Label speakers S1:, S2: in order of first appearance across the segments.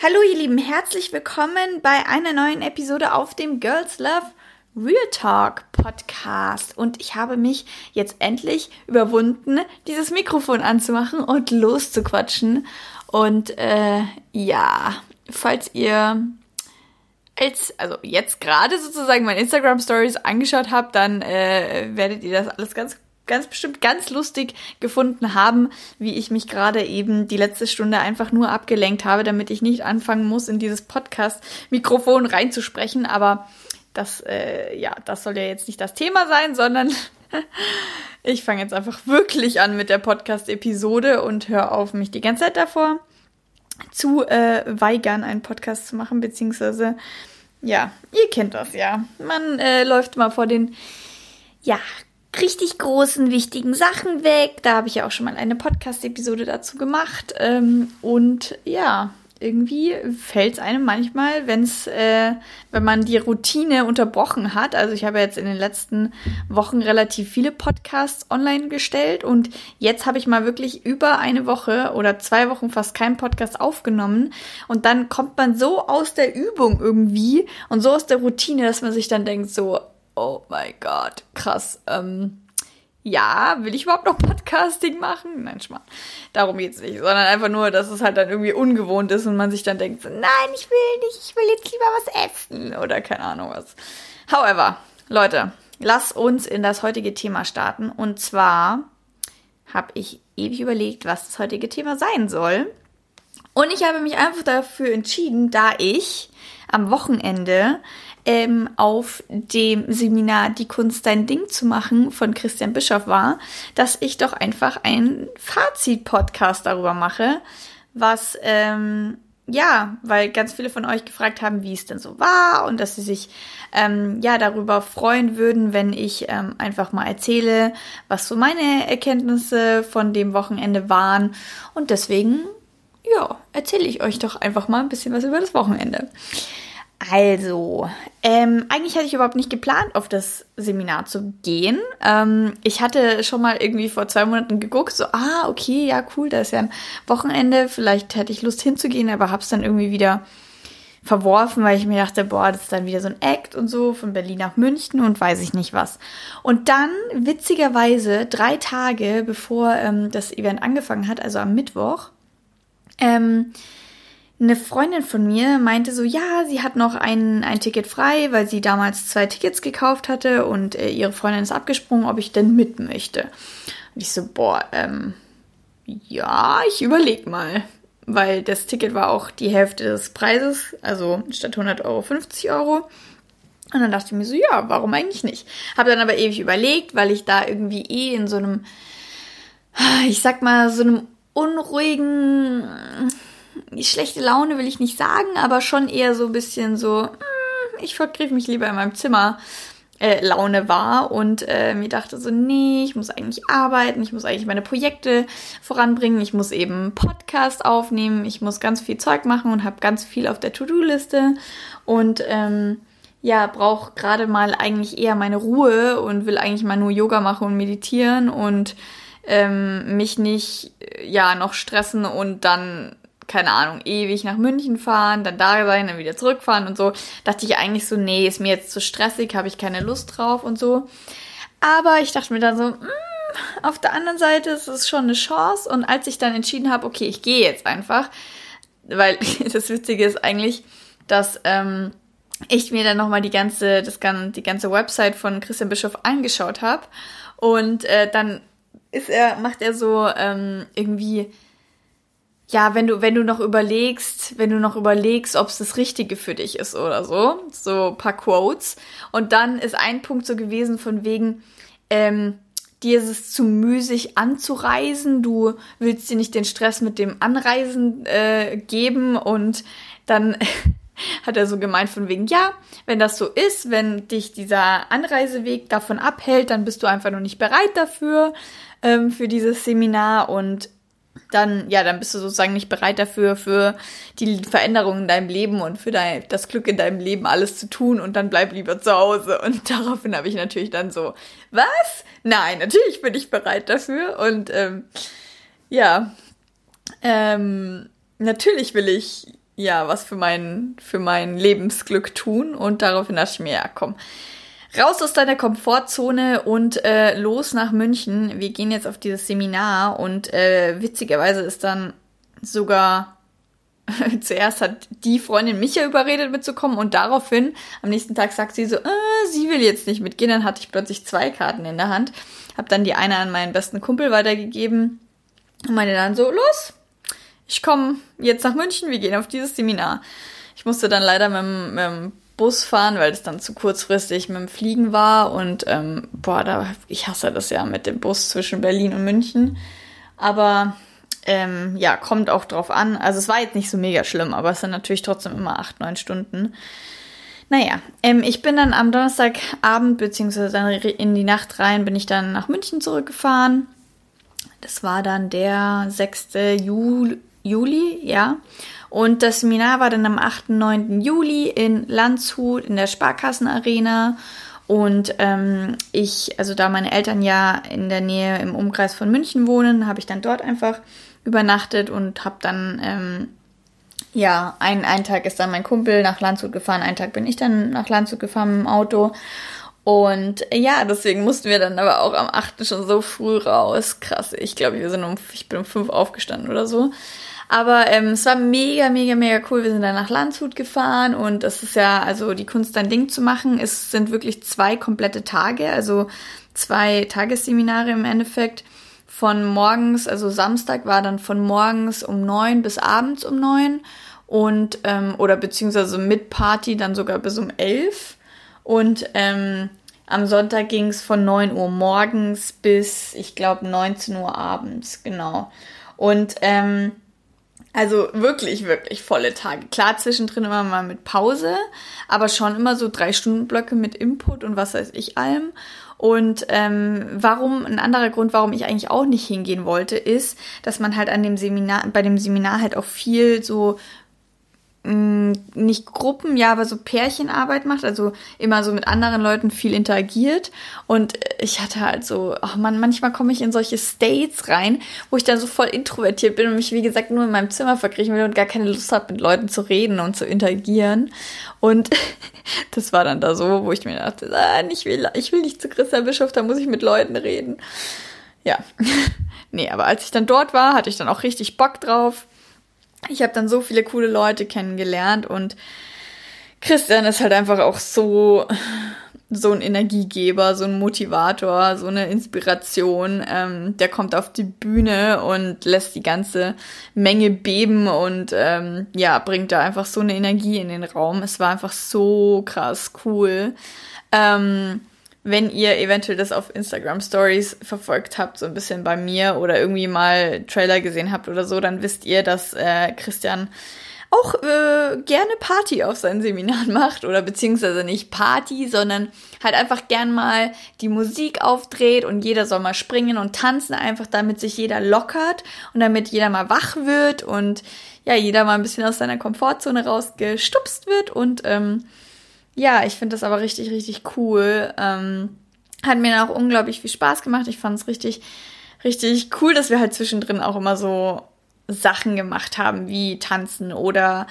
S1: Hallo ihr Lieben, herzlich willkommen bei einer neuen Episode auf dem Girls Love Real Talk Podcast. Und ich habe mich jetzt endlich überwunden, dieses Mikrofon anzumachen und loszuquatschen. Und äh, ja, falls ihr als, also jetzt gerade sozusagen meine Instagram Stories angeschaut habt, dann äh, werdet ihr das alles ganz ganz bestimmt ganz lustig gefunden haben, wie ich mich gerade eben die letzte Stunde einfach nur abgelenkt habe, damit ich nicht anfangen muss, in dieses Podcast-Mikrofon reinzusprechen. Aber das, äh, ja, das soll ja jetzt nicht das Thema sein, sondern ich fange jetzt einfach wirklich an mit der Podcast-Episode und höre auf, mich die ganze Zeit davor zu äh, weigern, einen Podcast zu machen, beziehungsweise, ja, ihr kennt das ja. Man äh, läuft mal vor den ja, richtig großen, wichtigen Sachen weg. Da habe ich ja auch schon mal eine Podcast-Episode dazu gemacht. Ähm, und ja, irgendwie fällt es einem manchmal, wenn's, äh, wenn man die Routine unterbrochen hat. Also ich habe jetzt in den letzten Wochen relativ viele Podcasts online gestellt und jetzt habe ich mal wirklich über eine Woche oder zwei Wochen fast keinen Podcast aufgenommen. Und dann kommt man so aus der Übung irgendwie und so aus der Routine, dass man sich dann denkt, so, oh mein Gott, krass. Ähm, ja, will ich überhaupt noch Podcasting machen? Nein, Schmarrn. Darum geht's nicht, sondern einfach nur, dass es halt dann irgendwie ungewohnt ist und man sich dann denkt, nein, ich will nicht, ich will jetzt lieber was essen oder keine Ahnung was. However, Leute, lass uns in das heutige Thema starten. Und zwar habe ich ewig überlegt, was das heutige Thema sein soll. Und ich habe mich einfach dafür entschieden, da ich am Wochenende ähm, auf dem Seminar Die Kunst dein Ding zu machen von Christian Bischoff war, dass ich doch einfach einen Fazit-Podcast darüber mache, was ähm, ja, weil ganz viele von euch gefragt haben, wie es denn so war und dass sie sich ähm, ja darüber freuen würden, wenn ich ähm, einfach mal erzähle, was so meine Erkenntnisse von dem Wochenende waren. Und deswegen, ja, erzähle ich euch doch einfach mal ein bisschen was über das Wochenende. Also, ähm, eigentlich hatte ich überhaupt nicht geplant, auf das Seminar zu gehen. Ähm, ich hatte schon mal irgendwie vor zwei Monaten geguckt, so, ah, okay, ja, cool, da ist ja ein Wochenende, vielleicht hätte ich Lust hinzugehen, aber hab's dann irgendwie wieder verworfen, weil ich mir dachte, boah, das ist dann wieder so ein Act und so von Berlin nach München und weiß ich nicht was. Und dann, witzigerweise, drei Tage bevor ähm, das Event angefangen hat, also am Mittwoch, ähm, eine Freundin von mir meinte so, ja, sie hat noch ein, ein Ticket frei, weil sie damals zwei Tickets gekauft hatte und äh, ihre Freundin ist abgesprungen, ob ich denn mit möchte. Und ich so, boah, ähm, ja, ich überleg mal. Weil das Ticket war auch die Hälfte des Preises, also statt 100 Euro 50 Euro. Und dann dachte ich mir so, ja, warum eigentlich nicht? Habe dann aber ewig überlegt, weil ich da irgendwie eh in so einem, ich sag mal, so einem unruhigen schlechte Laune will ich nicht sagen, aber schon eher so ein bisschen so, hm, ich vergriff mich lieber in meinem Zimmer. Äh, Laune war und äh, mir dachte so, nee, ich muss eigentlich arbeiten, ich muss eigentlich meine Projekte voranbringen, ich muss eben Podcast aufnehmen, ich muss ganz viel Zeug machen und habe ganz viel auf der To-Do-Liste und ähm, ja, brauche gerade mal eigentlich eher meine Ruhe und will eigentlich mal nur Yoga machen und meditieren und ähm, mich nicht äh, ja noch stressen und dann keine Ahnung, ewig nach München fahren, dann da sein, dann wieder zurückfahren und so. Dachte ich eigentlich so, nee, ist mir jetzt zu stressig, habe ich keine Lust drauf und so. Aber ich dachte mir dann so, mh, mm, auf der anderen Seite ist es schon eine Chance. Und als ich dann entschieden habe, okay, ich gehe jetzt einfach, weil das Witzige ist eigentlich, dass ähm, ich mir dann nochmal die ganze, das, die ganze Website von Christian Bischof angeschaut habe. Und äh, dann ist er, macht er so ähm, irgendwie ja, wenn du, wenn du noch überlegst, wenn du noch überlegst, ob es das Richtige für dich ist oder so, so paar Quotes. Und dann ist ein Punkt so gewesen von wegen, ähm, dir ist es zu müßig anzureisen, du willst dir nicht den Stress mit dem Anreisen äh, geben und dann hat er so gemeint von wegen, ja, wenn das so ist, wenn dich dieser Anreiseweg davon abhält, dann bist du einfach noch nicht bereit dafür, ähm, für dieses Seminar und dann, ja, dann bist du sozusagen nicht bereit dafür, für die Veränderungen in deinem Leben und für dein, das Glück in deinem Leben alles zu tun und dann bleib lieber zu Hause. Und daraufhin habe ich natürlich dann so, was? Nein, natürlich bin ich bereit dafür. Und ähm, ja, ähm, natürlich will ich ja, was für mein, für mein Lebensglück tun. Und daraufhin dachte ich mir, ja, komm, raus aus deiner Komfortzone und äh, los nach München. Wir gehen jetzt auf dieses Seminar und äh, witzigerweise ist dann sogar zuerst hat die Freundin mich ja überredet mitzukommen und daraufhin am nächsten Tag sagt sie so, äh, sie will jetzt nicht mitgehen. Dann hatte ich plötzlich zwei Karten in der Hand, habe dann die eine an meinen besten Kumpel weitergegeben und meine dann so, los, ich komme jetzt nach München, wir gehen auf dieses Seminar. Ich musste dann leider mit, mit dem Bus fahren, weil es dann zu kurzfristig mit dem Fliegen war und ähm, boah, da, ich hasse das ja mit dem Bus zwischen Berlin und München. Aber ähm, ja, kommt auch drauf an. Also es war jetzt nicht so mega schlimm, aber es sind natürlich trotzdem immer acht, neun Stunden. Naja, ähm, ich bin dann am Donnerstagabend, dann in die Nacht rein, bin ich dann nach München zurückgefahren. Das war dann der 6. Juli, Juli, ja. Und das Seminar war dann am 8. 9. Juli in Landshut in der Sparkassenarena. Und ähm, ich, also da meine Eltern ja in der Nähe im Umkreis von München wohnen, habe ich dann dort einfach übernachtet und habe dann, ähm, ja, ein, ein Tag ist dann mein Kumpel nach Landshut gefahren, einen Tag bin ich dann nach Landshut gefahren dem Auto. Und ja, deswegen mussten wir dann aber auch am 8. schon so früh raus. Krass, ich glaube, wir sind um, ich bin um 5 aufgestanden oder so. Aber ähm, es war mega, mega, mega cool. Wir sind dann nach Landshut gefahren und es ist ja, also die Kunst dein Ding zu machen, es sind wirklich zwei komplette Tage, also zwei Tagesseminare im Endeffekt. Von morgens, also Samstag war dann von morgens um neun bis abends um neun und ähm, oder beziehungsweise mit Party dann sogar bis um elf. Und ähm, am Sonntag ging es von 9 Uhr morgens bis, ich glaube, 19 Uhr abends, genau. Und ähm, also wirklich, wirklich volle Tage. Klar, zwischendrin immer mal mit Pause, aber schon immer so drei Stunden Blöcke mit Input und was weiß ich allem. Und ähm, warum, ein anderer Grund, warum ich eigentlich auch nicht hingehen wollte, ist, dass man halt an dem Seminar, bei dem Seminar halt auch viel so mh, nicht Gruppen, ja, aber so Pärchenarbeit macht, also immer so mit anderen Leuten viel interagiert. Und ich hatte halt so, ach man, manchmal komme ich in solche States rein, wo ich dann so voll introvertiert bin und mich, wie gesagt, nur in meinem Zimmer verkriechen will und gar keine Lust habe, mit Leuten zu reden und zu interagieren. Und das war dann da so, wo ich mir dachte, ah, ich, will, ich will nicht zu Christa Bischof, da muss ich mit Leuten reden. Ja. nee, aber als ich dann dort war, hatte ich dann auch richtig Bock drauf ich habe dann so viele coole Leute kennengelernt und Christian ist halt einfach auch so so ein Energiegeber, so ein Motivator, so eine Inspiration. Ähm, der kommt auf die Bühne und lässt die ganze Menge beben und ähm, ja, bringt da einfach so eine Energie in den Raum. Es war einfach so krass cool. Ähm, wenn ihr eventuell das auf Instagram Stories verfolgt habt, so ein bisschen bei mir oder irgendwie mal Trailer gesehen habt oder so, dann wisst ihr, dass äh, Christian auch äh, gerne Party auf seinen Seminaren macht oder beziehungsweise nicht Party, sondern halt einfach gern mal die Musik aufdreht und jeder soll mal springen und tanzen, einfach damit sich jeder lockert und damit jeder mal wach wird und ja, jeder mal ein bisschen aus seiner Komfortzone rausgestupst wird und ähm, ja, ich finde das aber richtig, richtig cool. Ähm, hat mir auch unglaublich viel Spaß gemacht. Ich fand es richtig, richtig cool, dass wir halt zwischendrin auch immer so Sachen gemacht haben, wie tanzen oder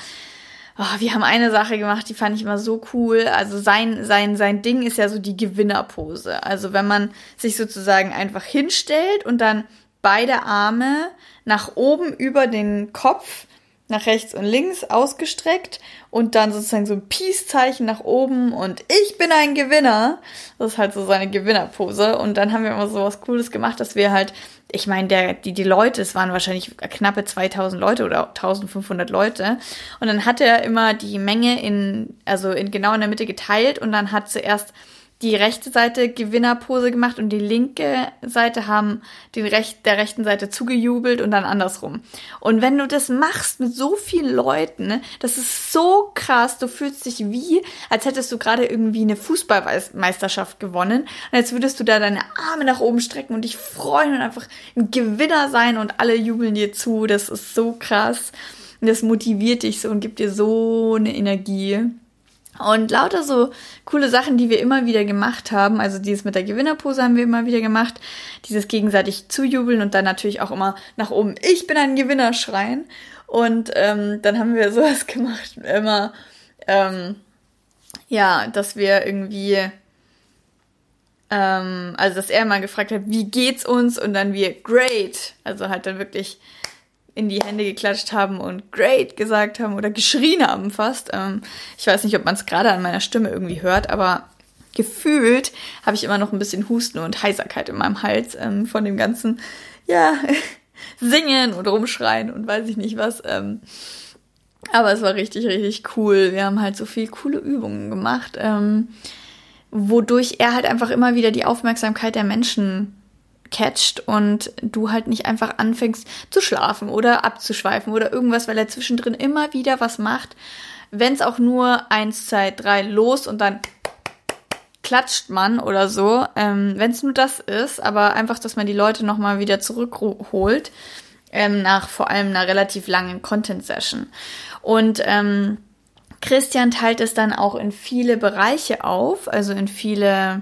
S1: oh, wir haben eine Sache gemacht, die fand ich immer so cool. Also sein, sein, sein Ding ist ja so die Gewinnerpose. Also wenn man sich sozusagen einfach hinstellt und dann beide Arme nach oben über den Kopf nach rechts und links ausgestreckt und dann sozusagen so ein Peace-Zeichen nach oben und ich bin ein Gewinner. Das ist halt so seine Gewinnerpose. Und dann haben wir immer so was Cooles gemacht, dass wir halt, ich meine, die, die Leute, es waren wahrscheinlich knappe 2000 Leute oder 1500 Leute. Und dann hat er immer die Menge in, also in genau in der Mitte geteilt und dann hat zuerst die rechte Seite Gewinnerpose gemacht und die linke Seite haben den Rech der rechten Seite zugejubelt und dann andersrum. Und wenn du das machst mit so vielen Leuten, ne, das ist so krass, du fühlst dich wie, als hättest du gerade irgendwie eine Fußballmeisterschaft gewonnen und als würdest du da deine Arme nach oben strecken und dich freuen und einfach ein Gewinner sein und alle jubeln dir zu. Das ist so krass. Und das motiviert dich so und gibt dir so eine Energie. Und lauter so coole Sachen, die wir immer wieder gemacht haben. Also dieses mit der Gewinnerpose haben wir immer wieder gemacht. Dieses gegenseitig zujubeln und dann natürlich auch immer nach oben, ich bin ein Gewinner schreien. Und ähm, dann haben wir sowas gemacht, immer, ähm, ja, dass wir irgendwie, ähm, also dass er mal gefragt hat, wie geht's uns? Und dann wir, great. Also halt dann wirklich in die Hände geklatscht haben und great gesagt haben oder geschrien haben fast. Ähm, ich weiß nicht, ob man es gerade an meiner Stimme irgendwie hört, aber gefühlt habe ich immer noch ein bisschen Husten und Heiserkeit in meinem Hals ähm, von dem ganzen, ja, Singen und Rumschreien und weiß ich nicht was. Ähm, aber es war richtig, richtig cool. Wir haben halt so viel coole Übungen gemacht, ähm, wodurch er halt einfach immer wieder die Aufmerksamkeit der Menschen catcht und du halt nicht einfach anfängst zu schlafen oder abzuschweifen oder irgendwas, weil er zwischendrin immer wieder was macht. Wenn es auch nur eins, zwei, drei los und dann klatscht man oder so, ähm, wenn es nur das ist, aber einfach, dass man die Leute nochmal wieder zurückholt, ähm, nach vor allem einer relativ langen Content-Session. Und ähm, Christian teilt es dann auch in viele Bereiche auf, also in viele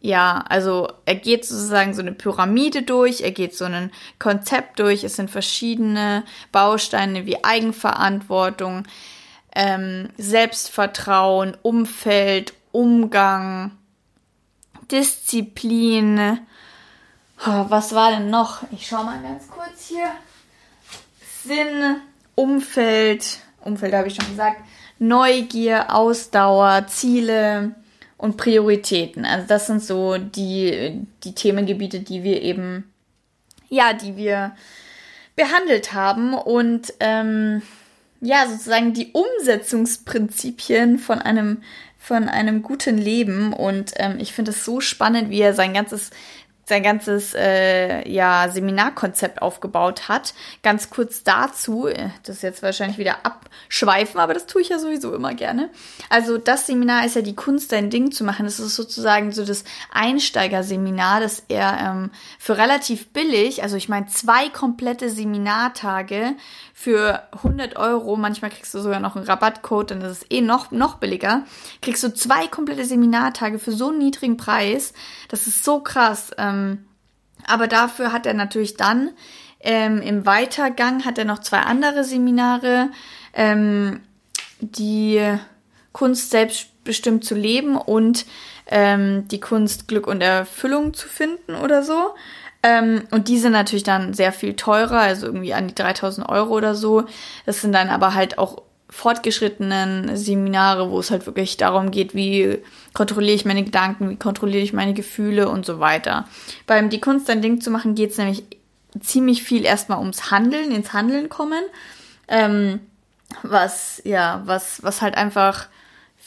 S1: ja, also er geht sozusagen so eine Pyramide durch, er geht so ein Konzept durch, es sind verschiedene Bausteine wie Eigenverantwortung, ähm, Selbstvertrauen, Umfeld, Umgang, Disziplin. Was war denn noch? Ich schau mal ganz kurz hier. Sinn, Umfeld, Umfeld habe ich schon gesagt, Neugier, Ausdauer, Ziele, und Prioritäten. Also das sind so die, die Themengebiete, die wir eben, ja, die wir behandelt haben und ähm, ja, sozusagen die Umsetzungsprinzipien von einem von einem guten Leben und ähm, ich finde es so spannend, wie er sein ganzes sein ganzes äh, ja, Seminarkonzept aufgebaut hat. Ganz kurz dazu, äh, das ist jetzt wahrscheinlich wieder abschweifen, aber das tue ich ja sowieso immer gerne. Also das Seminar ist ja die Kunst, dein Ding zu machen. Das ist sozusagen so das Einsteigerseminar, das er ähm, für relativ billig, also ich meine zwei komplette Seminartage für 100 Euro, manchmal kriegst du sogar noch einen Rabattcode, dann ist es eh noch, noch billiger, kriegst du zwei komplette Seminartage für so einen niedrigen Preis. Das ist so krass. Ähm, aber dafür hat er natürlich dann ähm, im Weitergang hat er noch zwei andere Seminare, ähm, die Kunst selbstbestimmt zu leben und ähm, die Kunst Glück und Erfüllung zu finden oder so. Ähm, und die sind natürlich dann sehr viel teurer, also irgendwie an die 3000 Euro oder so. Das sind dann aber halt auch fortgeschrittenen Seminare, wo es halt wirklich darum geht, wie kontrolliere ich meine Gedanken, wie kontrolliere ich meine Gefühle und so weiter. Beim Die Kunst ein Ding zu machen geht es nämlich ziemlich viel erstmal ums Handeln, ins Handeln kommen. Ähm, was, ja, was, was halt einfach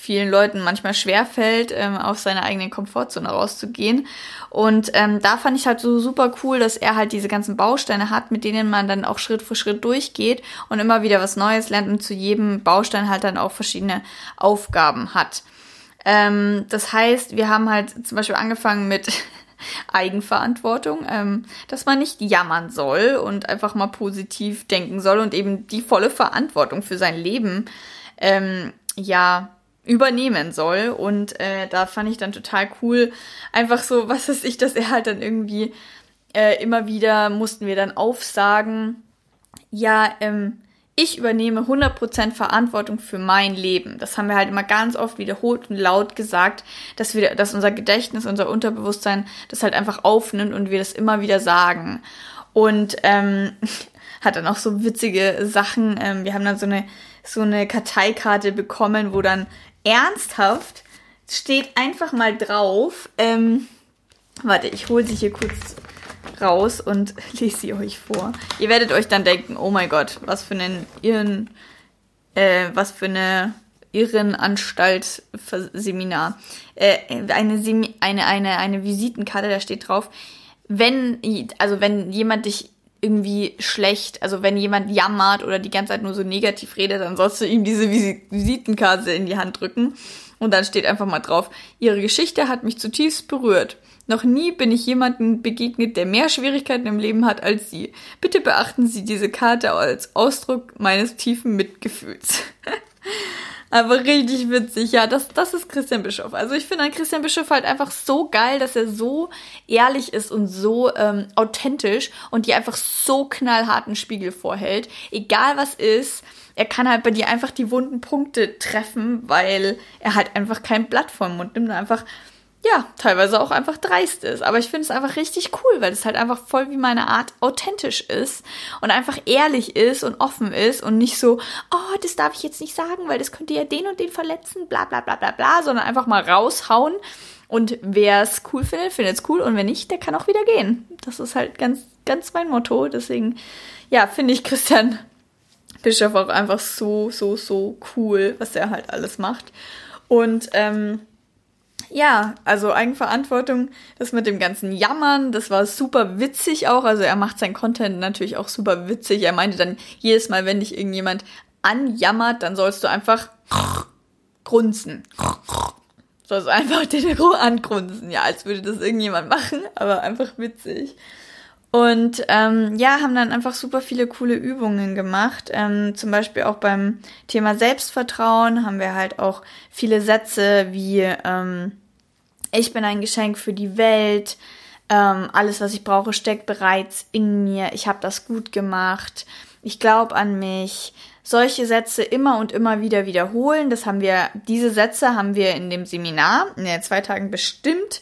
S1: vielen Leuten manchmal schwerfällt, ähm, aus seiner eigenen Komfortzone rauszugehen. Und ähm, da fand ich halt so super cool, dass er halt diese ganzen Bausteine hat, mit denen man dann auch Schritt für Schritt durchgeht und immer wieder was Neues lernt und zu jedem Baustein halt dann auch verschiedene Aufgaben hat. Ähm, das heißt, wir haben halt zum Beispiel angefangen mit Eigenverantwortung, ähm, dass man nicht jammern soll und einfach mal positiv denken soll und eben die volle Verantwortung für sein Leben ähm, ja übernehmen soll. Und äh, da fand ich dann total cool, einfach so, was ist ich, dass er halt dann irgendwie äh, immer wieder mussten wir dann aufsagen, ja, ähm, ich übernehme 100% Verantwortung für mein Leben. Das haben wir halt immer ganz oft wiederholt und laut gesagt, dass wir, dass unser Gedächtnis, unser Unterbewusstsein das halt einfach aufnimmt und wir das immer wieder sagen. Und ähm, hat dann auch so witzige Sachen. Ähm, wir haben dann so eine so eine Karteikarte bekommen, wo dann ernsthaft steht einfach mal drauf. Ähm, warte, ich hole sie hier kurz raus und lese sie euch vor. Ihr werdet euch dann denken, oh mein Gott, was für einen Irren, äh, was für eine Irrenanstalt Seminar. Äh, eine, Semi eine, eine, eine Visitenkarte, da steht drauf, wenn, also wenn jemand dich irgendwie schlecht. Also wenn jemand jammert oder die ganze Zeit nur so negativ redet, dann sollst du ihm diese Visitenkarte in die Hand drücken. Und dann steht einfach mal drauf, ihre Geschichte hat mich zutiefst berührt. Noch nie bin ich jemandem begegnet, der mehr Schwierigkeiten im Leben hat als Sie. Bitte beachten Sie diese Karte als Ausdruck meines tiefen Mitgefühls. Aber richtig witzig, ja, das, das ist Christian Bischof. Also ich finde an Christian Bischof halt einfach so geil, dass er so ehrlich ist und so ähm, authentisch und dir einfach so knallharten Spiegel vorhält. Egal was ist, er kann halt bei dir einfach die wunden Punkte treffen, weil er halt einfach kein Blatt vom Mund nimmt einfach ja, teilweise auch einfach dreist ist. Aber ich finde es einfach richtig cool, weil es halt einfach voll wie meine Art authentisch ist und einfach ehrlich ist und offen ist und nicht so, oh, das darf ich jetzt nicht sagen, weil das könnte ja den und den verletzen, bla bla bla bla bla, sondern einfach mal raushauen. Und wer es cool findet, findet es cool und wer nicht, der kann auch wieder gehen. Das ist halt ganz, ganz mein Motto. Deswegen, ja, finde ich Christian Bischof auch einfach so, so, so cool, was er halt alles macht. Und ähm, ja, also Eigenverantwortung, das mit dem ganzen Jammern, das war super witzig auch. Also er macht sein Content natürlich auch super witzig. Er meinte dann jedes Mal, wenn dich irgendjemand anjammert, dann sollst du einfach grunzen. Sollst einfach den angrunzen. Ja, als würde das irgendjemand machen, aber einfach witzig. Und ähm, ja, haben dann einfach super viele coole Übungen gemacht. Ähm, zum Beispiel auch beim Thema Selbstvertrauen haben wir halt auch viele Sätze wie ähm, ich bin ein Geschenk für die Welt, ähm, alles, was ich brauche, steckt bereits in mir, ich habe das gut gemacht, ich glaube an mich. Solche Sätze immer und immer wieder wiederholen. Das haben wir, diese Sätze haben wir in dem Seminar in den zwei Tagen bestimmt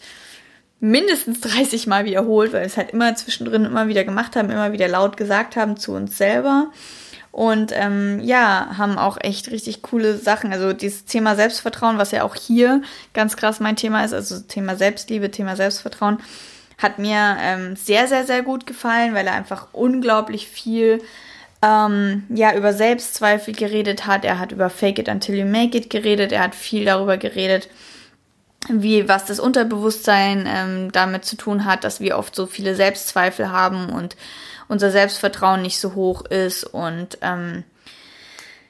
S1: mindestens 30 Mal wiederholt, weil wir es halt immer zwischendrin immer wieder gemacht haben, immer wieder laut gesagt haben zu uns selber. Und ähm, ja, haben auch echt richtig coole Sachen. Also dieses Thema Selbstvertrauen, was ja auch hier ganz krass mein Thema ist, also Thema Selbstliebe, Thema Selbstvertrauen, hat mir ähm, sehr, sehr, sehr gut gefallen, weil er einfach unglaublich viel ähm, ja, über Selbstzweifel geredet hat. Er hat über Fake it until you make it geredet. Er hat viel darüber geredet, wie was das Unterbewusstsein ähm, damit zu tun hat, dass wir oft so viele Selbstzweifel haben und unser Selbstvertrauen nicht so hoch ist. Und ähm,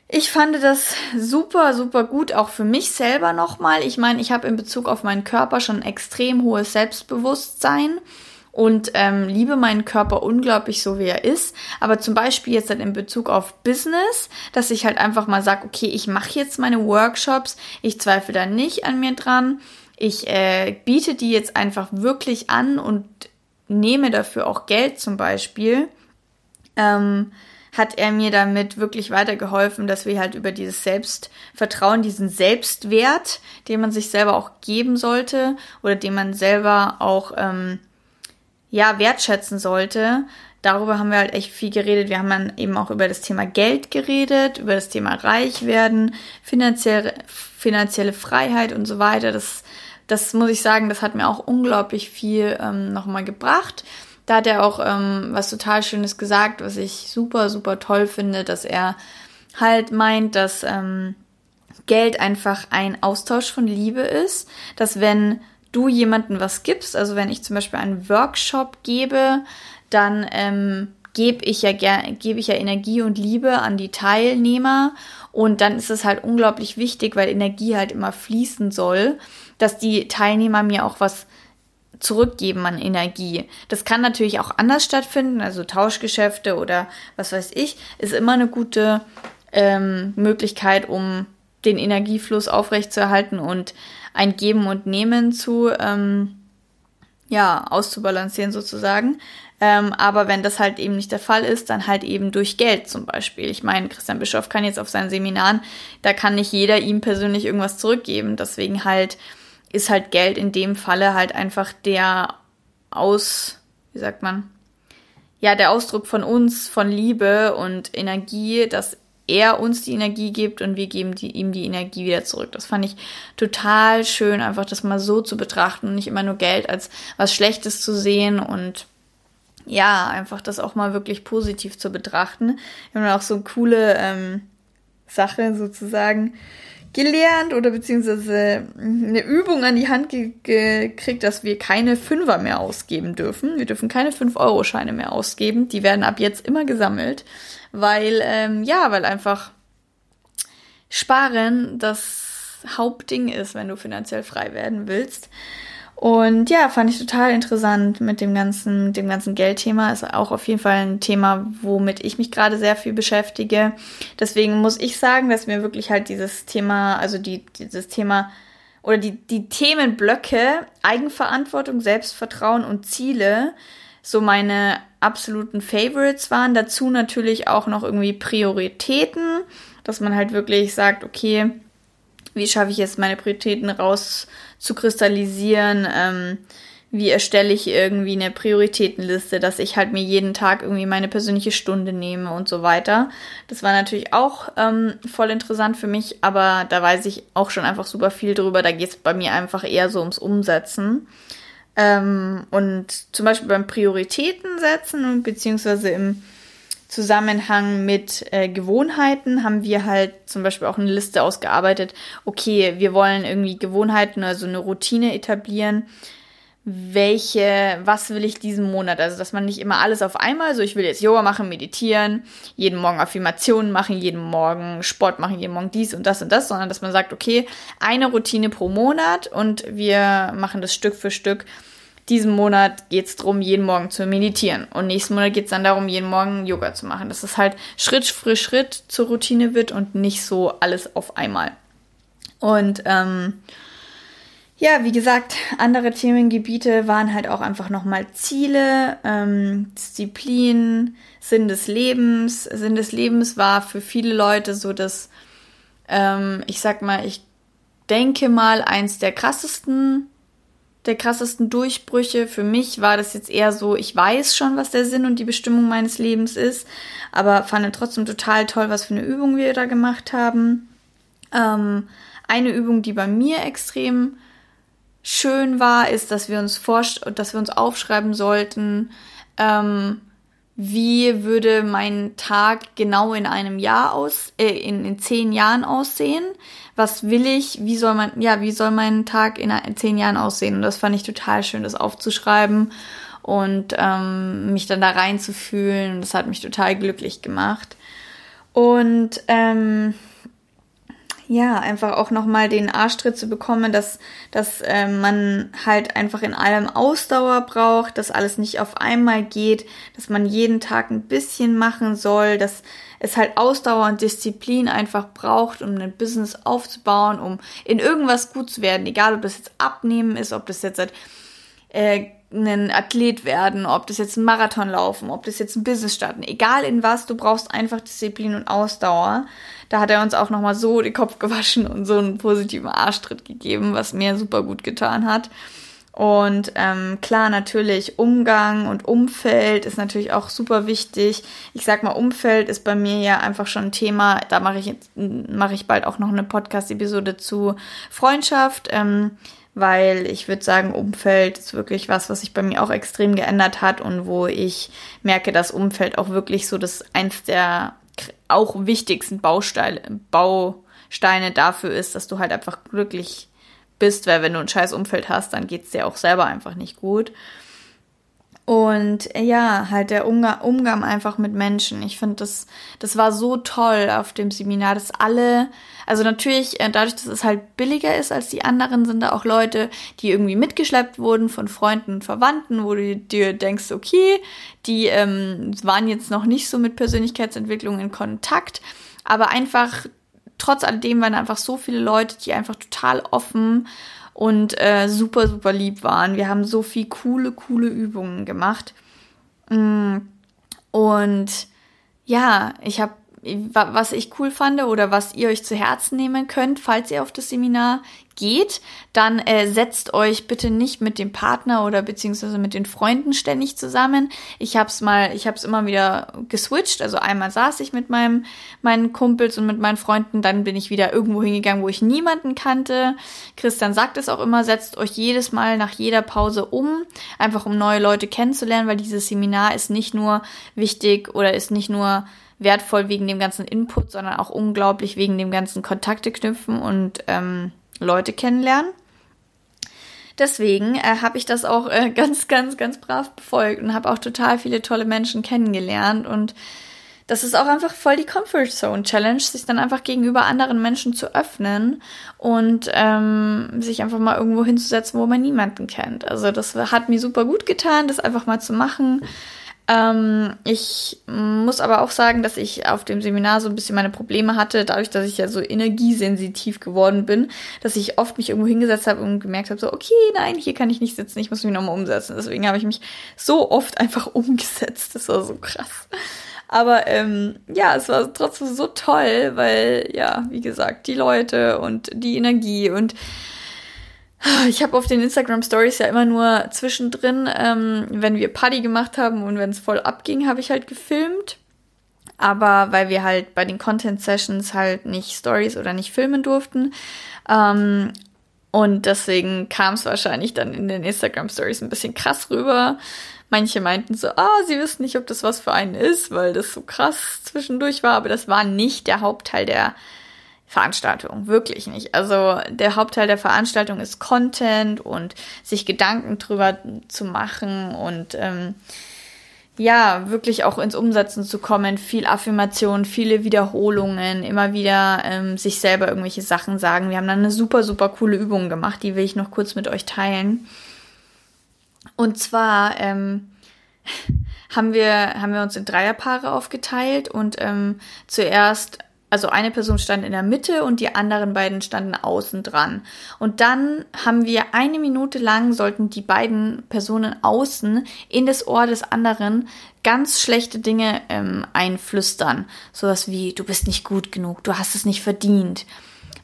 S1: ich fand das super, super gut, auch für mich selber nochmal. Ich meine, ich habe in Bezug auf meinen Körper schon extrem hohes Selbstbewusstsein und ähm, liebe meinen Körper unglaublich so, wie er ist. Aber zum Beispiel jetzt halt in Bezug auf Business, dass ich halt einfach mal sage, okay, ich mache jetzt meine Workshops, ich zweifle da nicht an mir dran. Ich äh, biete die jetzt einfach wirklich an und nehme dafür auch Geld zum Beispiel, ähm, hat er mir damit wirklich weitergeholfen, dass wir halt über dieses Selbstvertrauen, diesen Selbstwert, den man sich selber auch geben sollte oder den man selber auch ähm, ja wertschätzen sollte. Darüber haben wir halt echt viel geredet. Wir haben dann eben auch über das Thema Geld geredet, über das Thema Reich werden, finanzielle, finanzielle Freiheit und so weiter. Das das muss ich sagen, das hat mir auch unglaublich viel ähm, nochmal gebracht. Da hat er auch ähm, was total Schönes gesagt, was ich super, super toll finde, dass er halt meint, dass ähm, Geld einfach ein Austausch von Liebe ist, dass wenn du jemandem was gibst, also wenn ich zum Beispiel einen Workshop gebe, dann ähm, gebe ich ja gebe ich ja Energie und Liebe an die Teilnehmer und dann ist es halt unglaublich wichtig, weil Energie halt immer fließen soll, dass die Teilnehmer mir auch was zurückgeben an Energie. Das kann natürlich auch anders stattfinden, also Tauschgeschäfte oder was weiß ich, ist immer eine gute ähm, Möglichkeit, um den Energiefluss aufrechtzuerhalten und ein Geben und Nehmen zu ähm, ja auszubalancieren sozusagen. Ähm, aber wenn das halt eben nicht der Fall ist, dann halt eben durch Geld zum Beispiel. Ich meine, Christian Bischof kann jetzt auf seinen Seminaren, da kann nicht jeder ihm persönlich irgendwas zurückgeben. Deswegen halt ist halt Geld in dem Falle halt einfach der Aus, wie sagt man, ja, der Ausdruck von uns, von Liebe und Energie, dass er uns die Energie gibt und wir geben die, ihm die Energie wieder zurück. Das fand ich total schön, einfach das mal so zu betrachten und nicht immer nur Geld als was Schlechtes zu sehen und ja, einfach das auch mal wirklich positiv zu betrachten. Wir haben auch so coole ähm, Sache sozusagen gelernt oder beziehungsweise eine Übung an die Hand ge gekriegt, dass wir keine Fünfer mehr ausgeben dürfen. Wir dürfen keine 5-Euro-Scheine mehr ausgeben. Die werden ab jetzt immer gesammelt, weil, ähm, ja, weil einfach Sparen das Hauptding ist, wenn du finanziell frei werden willst. Und ja, fand ich total interessant mit dem ganzen, mit dem ganzen Geldthema. Ist auch auf jeden Fall ein Thema, womit ich mich gerade sehr viel beschäftige. Deswegen muss ich sagen, dass mir wirklich halt dieses Thema, also die, dieses Thema oder die, die Themenblöcke Eigenverantwortung, Selbstvertrauen und Ziele so meine absoluten Favorites waren. Dazu natürlich auch noch irgendwie Prioritäten, dass man halt wirklich sagt, okay, wie schaffe ich jetzt meine Prioritäten raus zu kristallisieren? Ähm, wie erstelle ich irgendwie eine Prioritätenliste, dass ich halt mir jeden Tag irgendwie meine persönliche Stunde nehme und so weiter. Das war natürlich auch ähm, voll interessant für mich, aber da weiß ich auch schon einfach super viel drüber. Da geht es bei mir einfach eher so ums Umsetzen. Ähm, und zum Beispiel beim Prioritäten setzen, beziehungsweise im Zusammenhang mit äh, Gewohnheiten haben wir halt zum Beispiel auch eine Liste ausgearbeitet. Okay, wir wollen irgendwie Gewohnheiten, also eine Routine etablieren. Welche, was will ich diesen Monat? Also, dass man nicht immer alles auf einmal, so ich will jetzt Yoga machen, meditieren, jeden Morgen Affirmationen machen, jeden Morgen Sport machen, jeden Morgen dies und das und das, sondern dass man sagt, okay, eine Routine pro Monat und wir machen das Stück für Stück diesen Monat geht es darum, jeden Morgen zu meditieren. Und nächsten Monat geht es dann darum, jeden Morgen Yoga zu machen. Dass es halt Schritt für Schritt zur Routine wird und nicht so alles auf einmal. Und ähm, ja, wie gesagt, andere Themengebiete waren halt auch einfach nochmal Ziele, ähm, Disziplin, Sinn des Lebens. Sinn des Lebens war für viele Leute so dass, ähm, ich sag mal, ich denke mal, eins der krassesten der krassesten Durchbrüche. Für mich war das jetzt eher so, ich weiß schon, was der Sinn und die Bestimmung meines Lebens ist, aber fand trotzdem total toll, was für eine Übung wir da gemacht haben. Ähm, eine Übung, die bei mir extrem schön war, ist, dass wir uns dass wir uns aufschreiben sollten, ähm, wie würde mein Tag genau in einem Jahr aus, äh, in, in zehn Jahren aussehen? Was will ich? Wie soll man, ja, wie soll mein Tag in, zehn Jahren aussehen? Und das fand ich total schön, das aufzuschreiben und ähm, mich dann da reinzufühlen. Das hat mich total glücklich gemacht. Und ähm, ja, einfach auch nochmal den Arschtritt zu bekommen, dass, dass äh, man halt einfach in allem Ausdauer braucht, dass alles nicht auf einmal geht, dass man jeden Tag ein bisschen machen soll, dass es halt Ausdauer und Disziplin einfach braucht, um ein Business aufzubauen, um in irgendwas gut zu werden, egal ob das jetzt abnehmen ist, ob das jetzt halt, äh, ein Athlet werden, ob das jetzt ein Marathon laufen, ob das jetzt ein Business starten, egal in was, du brauchst einfach Disziplin und Ausdauer. Da hat er uns auch nochmal so den Kopf gewaschen und so einen positiven Arschtritt gegeben, was mir super gut getan hat. Und ähm, klar, natürlich Umgang und Umfeld ist natürlich auch super wichtig. Ich sag mal, Umfeld ist bei mir ja einfach schon ein Thema. Da mache ich mache ich bald auch noch eine Podcast-Episode zu Freundschaft. Ähm, weil ich würde sagen, Umfeld ist wirklich was, was sich bei mir auch extrem geändert hat und wo ich merke, dass Umfeld auch wirklich so das eins der auch wichtigsten Bausteine, Bausteine dafür ist, dass du halt einfach glücklich bist, weil wenn du ein scheiß Umfeld hast, dann geht's dir auch selber einfach nicht gut. Und ja, halt der Umgang, Umgang einfach mit Menschen. Ich finde, das, das war so toll auf dem Seminar, dass alle, also natürlich, äh, dadurch, dass es halt billiger ist als die anderen, sind da auch Leute, die irgendwie mitgeschleppt wurden von Freunden und Verwandten, wo du dir denkst, okay, die ähm, waren jetzt noch nicht so mit Persönlichkeitsentwicklung in Kontakt, aber einfach, trotz alledem waren einfach so viele Leute, die einfach total offen und äh, super, super lieb waren. Wir haben so viel coole, coole Übungen gemacht. Mm, und ja, ich habe was ich cool fand oder was ihr euch zu Herzen nehmen könnt, falls ihr auf das Seminar geht, dann äh, setzt euch bitte nicht mit dem Partner oder beziehungsweise mit den Freunden ständig zusammen. Ich hab's mal, ich hab's immer wieder geswitcht. Also einmal saß ich mit meinem, meinen Kumpels und mit meinen Freunden, dann bin ich wieder irgendwo hingegangen, wo ich niemanden kannte. Christian sagt es auch immer, setzt euch jedes Mal nach jeder Pause um, einfach um neue Leute kennenzulernen, weil dieses Seminar ist nicht nur wichtig oder ist nicht nur wertvoll wegen dem ganzen Input, sondern auch unglaublich wegen dem ganzen Kontakte knüpfen und ähm, Leute kennenlernen. Deswegen äh, habe ich das auch äh, ganz, ganz, ganz brav befolgt und habe auch total viele tolle Menschen kennengelernt und das ist auch einfach voll die Comfort Zone Challenge, sich dann einfach gegenüber anderen Menschen zu öffnen und ähm, sich einfach mal irgendwo hinzusetzen, wo man niemanden kennt. Also das hat mir super gut getan, das einfach mal zu machen. Ähm, ich muss aber auch sagen, dass ich auf dem Seminar so ein bisschen meine Probleme hatte, dadurch, dass ich ja so energiesensitiv geworden bin, dass ich oft mich irgendwo hingesetzt habe und gemerkt habe, so, okay, nein, hier kann ich nicht sitzen, ich muss mich nochmal umsetzen. Deswegen habe ich mich so oft einfach umgesetzt. Das war so krass. Aber ähm, ja, es war trotzdem so toll, weil, ja, wie gesagt, die Leute und die Energie und ich habe auf den Instagram Stories ja immer nur zwischendrin, ähm, wenn wir Party gemacht haben und wenn es voll abging, habe ich halt gefilmt. Aber weil wir halt bei den Content Sessions halt nicht Stories oder nicht filmen durften. Ähm, und deswegen kam es wahrscheinlich dann in den Instagram Stories ein bisschen krass rüber. Manche meinten so, ah, sie wissen nicht, ob das was für einen ist, weil das so krass zwischendurch war. Aber das war nicht der Hauptteil der Veranstaltung. Wirklich nicht. Also der Hauptteil der Veranstaltung ist Content und sich Gedanken drüber zu machen und ähm, ja, wirklich auch ins Umsetzen zu kommen, viel Affirmation, viele Wiederholungen, immer wieder ähm, sich selber irgendwelche Sachen sagen. Wir haben dann eine super, super coole Übung gemacht, die will ich noch kurz mit euch teilen. Und zwar ähm, haben wir, haben wir uns in Dreierpaare aufgeteilt und ähm, zuerst also eine Person stand in der Mitte und die anderen beiden standen außen dran. Und dann haben wir eine Minute lang sollten die beiden Personen außen in das Ohr des anderen ganz schlechte Dinge ähm, einflüstern. Sowas wie, du bist nicht gut genug, du hast es nicht verdient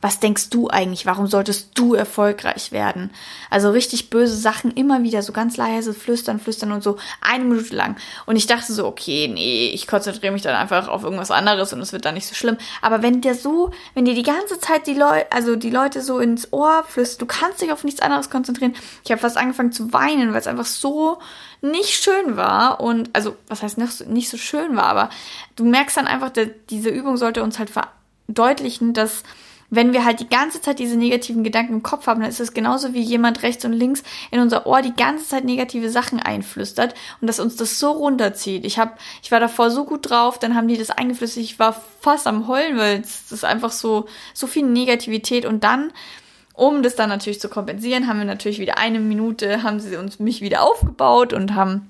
S1: was denkst du eigentlich? Warum solltest du erfolgreich werden? Also richtig böse Sachen immer wieder so ganz leise flüstern, flüstern und so eine Minute lang. Und ich dachte so, okay, nee, ich konzentriere mich dann einfach auf irgendwas anderes und es wird dann nicht so schlimm. Aber wenn der so, wenn dir die ganze Zeit die Leute, also die Leute so ins Ohr flüstern, du kannst dich auf nichts anderes konzentrieren. Ich habe fast angefangen zu weinen, weil es einfach so nicht schön war und also was heißt nicht so schön war, aber du merkst dann einfach, diese Übung sollte uns halt verdeutlichen, dass wenn wir halt die ganze Zeit diese negativen Gedanken im Kopf haben, dann ist es genauso wie jemand rechts und links in unser Ohr die ganze Zeit negative Sachen einflüstert und dass uns das so runterzieht. Ich hab, ich war davor so gut drauf, dann haben die das eingeflüstert, ich war fast am heulen, weil es ist einfach so so viel Negativität und dann um das dann natürlich zu kompensieren, haben wir natürlich wieder eine Minute, haben sie uns mich wieder aufgebaut und haben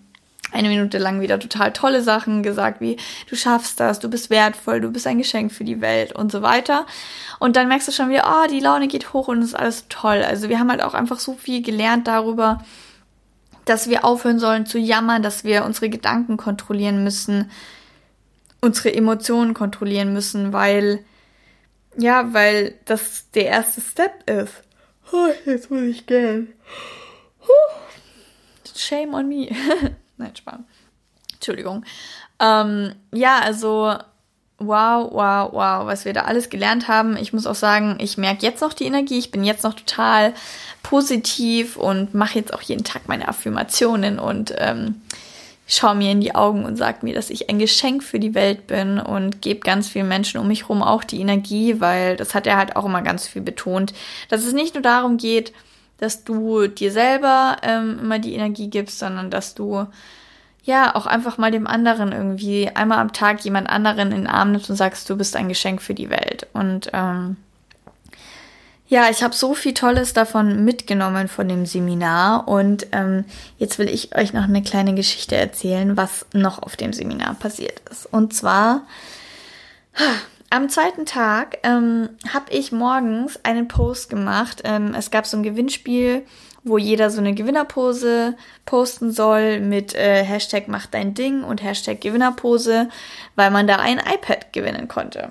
S1: eine Minute lang wieder total tolle Sachen gesagt, wie du schaffst das, du bist wertvoll, du bist ein Geschenk für die Welt und so weiter. Und dann merkst du schon wieder, oh, die Laune geht hoch und es ist alles toll. Also wir haben halt auch einfach so viel gelernt darüber, dass wir aufhören sollen zu jammern, dass wir unsere Gedanken kontrollieren müssen, unsere Emotionen kontrollieren müssen, weil, ja, weil das der erste Step ist. Oh, jetzt muss ich gehen. Shame on me. Nein, Spaß. Entschuldigung. Ähm, ja, also wow, wow, wow, was wir da alles gelernt haben. Ich muss auch sagen, ich merke jetzt noch die Energie. Ich bin jetzt noch total positiv und mache jetzt auch jeden Tag meine Affirmationen und ähm, schaue mir in die Augen und sage mir, dass ich ein Geschenk für die Welt bin und gebe ganz vielen Menschen um mich herum auch die Energie, weil das hat er halt auch immer ganz viel betont, dass es nicht nur darum geht, dass du dir selber ähm, immer die Energie gibst, sondern dass du ja auch einfach mal dem anderen irgendwie einmal am Tag jemand anderen in den Arm nimmst und sagst, du bist ein Geschenk für die Welt. Und ähm, ja, ich habe so viel Tolles davon mitgenommen von dem Seminar und ähm, jetzt will ich euch noch eine kleine Geschichte erzählen, was noch auf dem Seminar passiert ist. Und zwar am zweiten Tag ähm, habe ich morgens einen Post gemacht. Ähm, es gab so ein Gewinnspiel, wo jeder so eine Gewinnerpose posten soll mit äh, Hashtag mach dein Ding und Hashtag Gewinnerpose, weil man da ein iPad gewinnen konnte.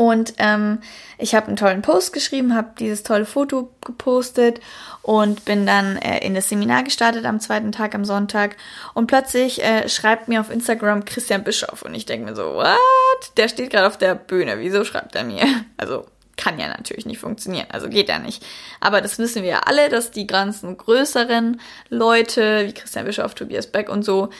S1: Und ähm, ich habe einen tollen Post geschrieben, habe dieses tolle Foto gepostet und bin dann äh, in das Seminar gestartet am zweiten Tag, am Sonntag. Und plötzlich äh, schreibt mir auf Instagram Christian Bischoff und ich denke mir so, what? Der steht gerade auf der Bühne. Wieso schreibt er mir? Also kann ja natürlich nicht funktionieren, also geht ja nicht. Aber das wissen wir ja alle, dass die ganzen größeren Leute wie Christian Bischoff, Tobias Beck und so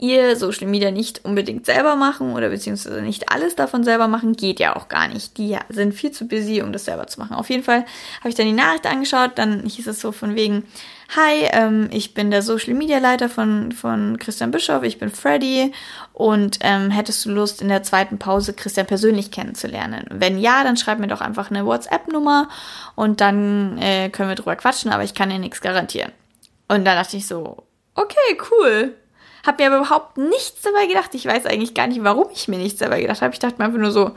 S1: ihr Social Media nicht unbedingt selber machen oder beziehungsweise nicht alles davon selber machen, geht ja auch gar nicht. Die sind viel zu busy, um das selber zu machen. Auf jeden Fall habe ich dann die Nachricht angeschaut, dann hieß es so von wegen, Hi, ähm, ich bin der Social Media Leiter von, von Christian Bischof, ich bin Freddy und ähm, hättest du Lust in der zweiten Pause Christian persönlich kennenzulernen? Wenn ja, dann schreib mir doch einfach eine WhatsApp-Nummer und dann äh, können wir drüber quatschen, aber ich kann dir nichts garantieren. Und dann dachte ich so, okay, cool. Hab mir aber überhaupt nichts dabei gedacht. Ich weiß eigentlich gar nicht, warum ich mir nichts dabei gedacht habe. Ich dachte mir einfach nur so,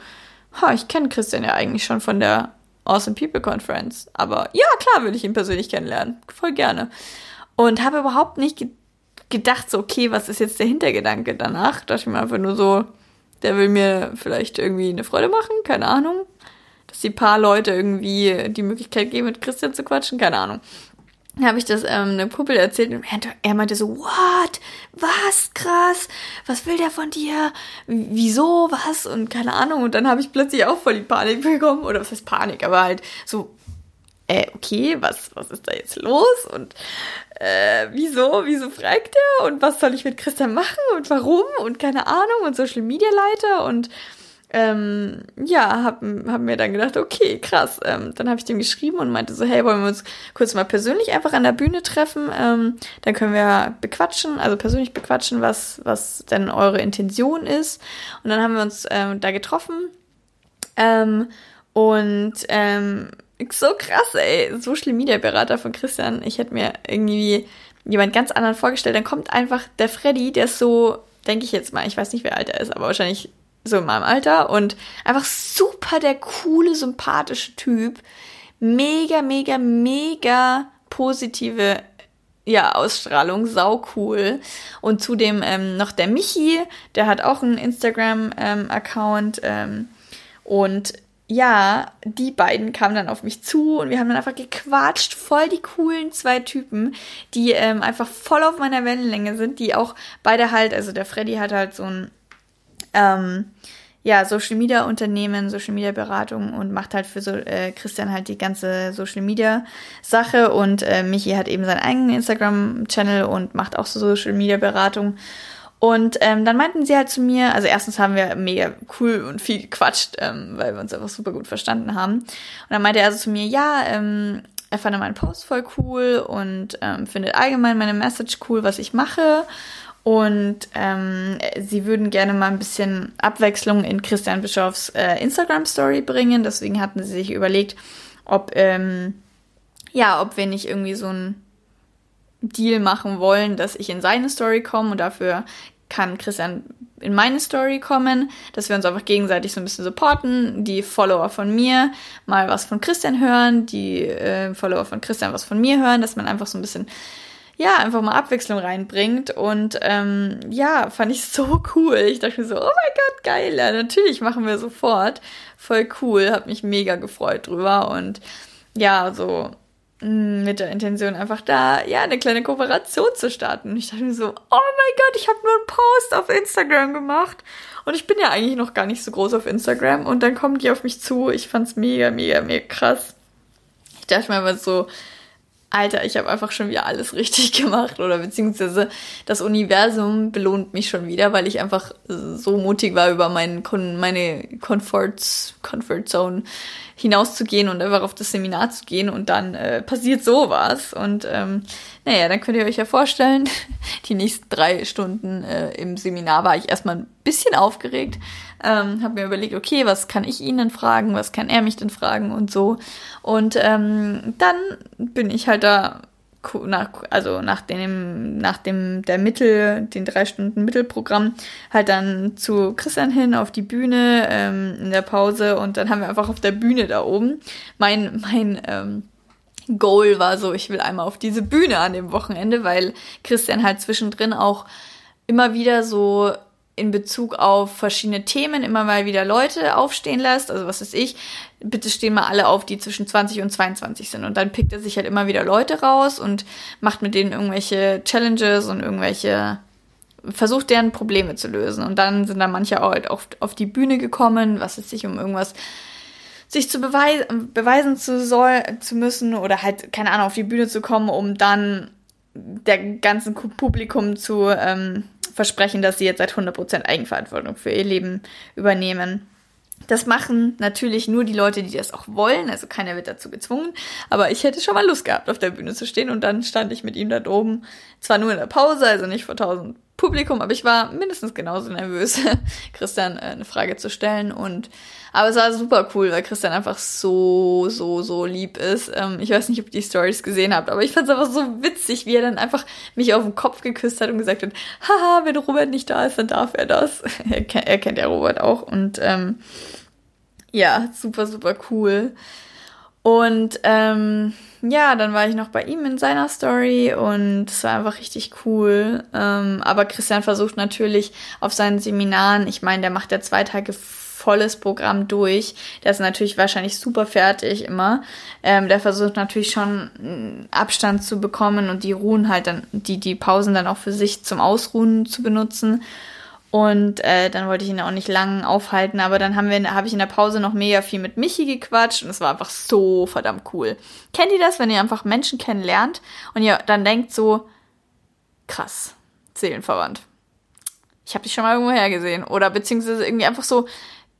S1: ha, ich kenne Christian ja eigentlich schon von der Awesome People Conference. Aber ja, klar würde ich ihn persönlich kennenlernen. Voll gerne. Und habe überhaupt nicht ge gedacht, so, okay, was ist jetzt der Hintergedanke danach? Dachte ich mir einfach nur so, der will mir vielleicht irgendwie eine Freude machen, keine Ahnung. Dass die paar Leute irgendwie die Möglichkeit geben, mit Christian zu quatschen, keine Ahnung habe ich das ähm, einem Kumpel erzählt und er meinte so, what? Was? Krass. Was will der von dir? Wieso? Was? Und keine Ahnung. Und dann habe ich plötzlich auch voll die Panik bekommen. Oder was heißt Panik? Aber halt so, äh, okay, was, was ist da jetzt los? Und äh, wieso? Wieso fragt er? Und was soll ich mit Christian machen? Und warum? Und keine Ahnung. Und Social Media Leiter und ähm, ja, hab, hab mir dann gedacht, okay, krass. Ähm, dann habe ich dem geschrieben und meinte so, hey, wollen wir uns kurz mal persönlich einfach an der Bühne treffen? Ähm, dann können wir bequatschen, also persönlich bequatschen, was, was denn eure Intention ist. Und dann haben wir uns ähm, da getroffen. Ähm, und ähm, so krass, ey, Social Media Berater von Christian. Ich hätte mir irgendwie jemand ganz anderen vorgestellt. Dann kommt einfach der Freddy, der ist so, denke ich jetzt mal, ich weiß nicht, wer alt er ist, aber wahrscheinlich so in meinem Alter und einfach super der coole, sympathische Typ. Mega, mega, mega positive ja, Ausstrahlung, sau cool. Und zudem ähm, noch der Michi, der hat auch einen Instagram-Account. Ähm, ähm, und ja, die beiden kamen dann auf mich zu und wir haben dann einfach gequatscht. Voll die coolen zwei Typen, die ähm, einfach voll auf meiner Wellenlänge sind, die auch beide halt, also der Freddy hat halt so ein ähm, ja, Social Media Unternehmen, Social Media Beratung und macht halt für so äh, Christian halt die ganze Social Media Sache und äh, Michi hat eben seinen eigenen Instagram Channel und macht auch so Social Media Beratung. Und ähm, dann meinten sie halt zu mir, also erstens haben wir mega cool und viel gequatscht, ähm, weil wir uns einfach super gut verstanden haben. Und dann meinte er also zu mir, ja, ähm, er fand meinen Post voll cool und ähm, findet allgemein meine Message cool, was ich mache. Und ähm, sie würden gerne mal ein bisschen Abwechslung in Christian Bischofs äh, Instagram-Story bringen. Deswegen hatten sie sich überlegt, ob, ähm, ja, ob wir nicht irgendwie so ein Deal machen wollen, dass ich in seine Story komme und dafür kann Christian in meine Story kommen, dass wir uns einfach gegenseitig so ein bisschen supporten, die Follower von mir mal was von Christian hören, die äh, Follower von Christian was von mir hören, dass man einfach so ein bisschen ja, einfach mal Abwechslung reinbringt. Und ähm, ja, fand ich so cool. Ich dachte mir so, oh mein Gott, geil, ja, natürlich machen wir sofort. Voll cool, hab mich mega gefreut drüber. Und ja, so mm, mit der Intention einfach da, ja, eine kleine Kooperation zu starten. Ich dachte mir so, oh mein Gott, ich habe nur einen Post auf Instagram gemacht. Und ich bin ja eigentlich noch gar nicht so groß auf Instagram. Und dann kommen die auf mich zu. Ich fand's mega, mega, mega krass. Ich dachte mir aber so, Alter, ich habe einfach schon wieder alles richtig gemacht. Oder beziehungsweise das Universum belohnt mich schon wieder, weil ich einfach so mutig war, über meinen, meine Comfort, Comfort Zone hinauszugehen und einfach auf das Seminar zu gehen. Und dann äh, passiert sowas. Und ähm, naja, dann könnt ihr euch ja vorstellen, die nächsten drei Stunden äh, im Seminar war ich erstmal ein bisschen aufgeregt, ähm, habe mir überlegt, okay, was kann ich ihn denn fragen, was kann er mich denn fragen und so. Und ähm, dann bin ich halt da nach, also nach dem, nach dem, der Mittel, den drei Stunden Mittelprogramm, halt dann zu Christian hin auf die Bühne ähm, in der Pause und dann haben wir einfach auf der Bühne da oben. Mein, mein ähm, Goal war so, ich will einmal auf diese Bühne an dem Wochenende, weil Christian halt zwischendrin auch immer wieder so in Bezug auf verschiedene Themen immer mal wieder Leute aufstehen lässt. Also was ist ich? Bitte stehen mal alle auf, die zwischen 20 und 22 sind. Und dann pickt er sich halt immer wieder Leute raus und macht mit denen irgendwelche Challenges und irgendwelche versucht deren Probleme zu lösen. Und dann sind da manche auch halt auf, auf die Bühne gekommen, was es sich um irgendwas sich zu beweisen, beweisen zu soll, zu müssen oder halt, keine Ahnung, auf die Bühne zu kommen, um dann der ganzen Publikum zu ähm, versprechen, dass sie jetzt seit 100% Eigenverantwortung für ihr Leben übernehmen. Das machen natürlich nur die Leute, die das auch wollen, also keiner wird dazu gezwungen. Aber ich hätte schon mal Lust gehabt, auf der Bühne zu stehen und dann stand ich mit ihm da oben, zwar nur in der Pause, also nicht vor tausend Publikum, aber ich war mindestens genauso nervös, Christian äh, eine Frage zu stellen und aber es war super cool, weil Christian einfach so, so, so lieb ist. Ähm, ich weiß nicht, ob ihr die Stories gesehen habt, aber ich fand es einfach so witzig, wie er dann einfach mich auf den Kopf geküsst hat und gesagt hat, haha, wenn Robert nicht da ist, dann darf er das. er, kennt, er kennt ja Robert auch und ähm, ja, super, super cool. Und ähm, ja, dann war ich noch bei ihm in seiner Story und es war einfach richtig cool. Ähm, aber Christian versucht natürlich auf seinen Seminaren, ich meine, der macht ja zwei Tage volles Programm durch. Der ist natürlich wahrscheinlich super fertig immer. Ähm, der versucht natürlich schon mm, Abstand zu bekommen und die Ruhen halt dann, die, die Pausen dann auch für sich zum Ausruhen zu benutzen. Und äh, dann wollte ich ihn auch nicht lang aufhalten, aber dann haben wir, habe ich in der Pause noch mega viel mit Michi gequatscht und es war einfach so verdammt cool. Kennt ihr das, wenn ihr einfach Menschen kennenlernt und ihr dann denkt so, krass, Seelenverwandt. Ich habe dich schon mal irgendwo hergesehen. Oder beziehungsweise irgendwie einfach so,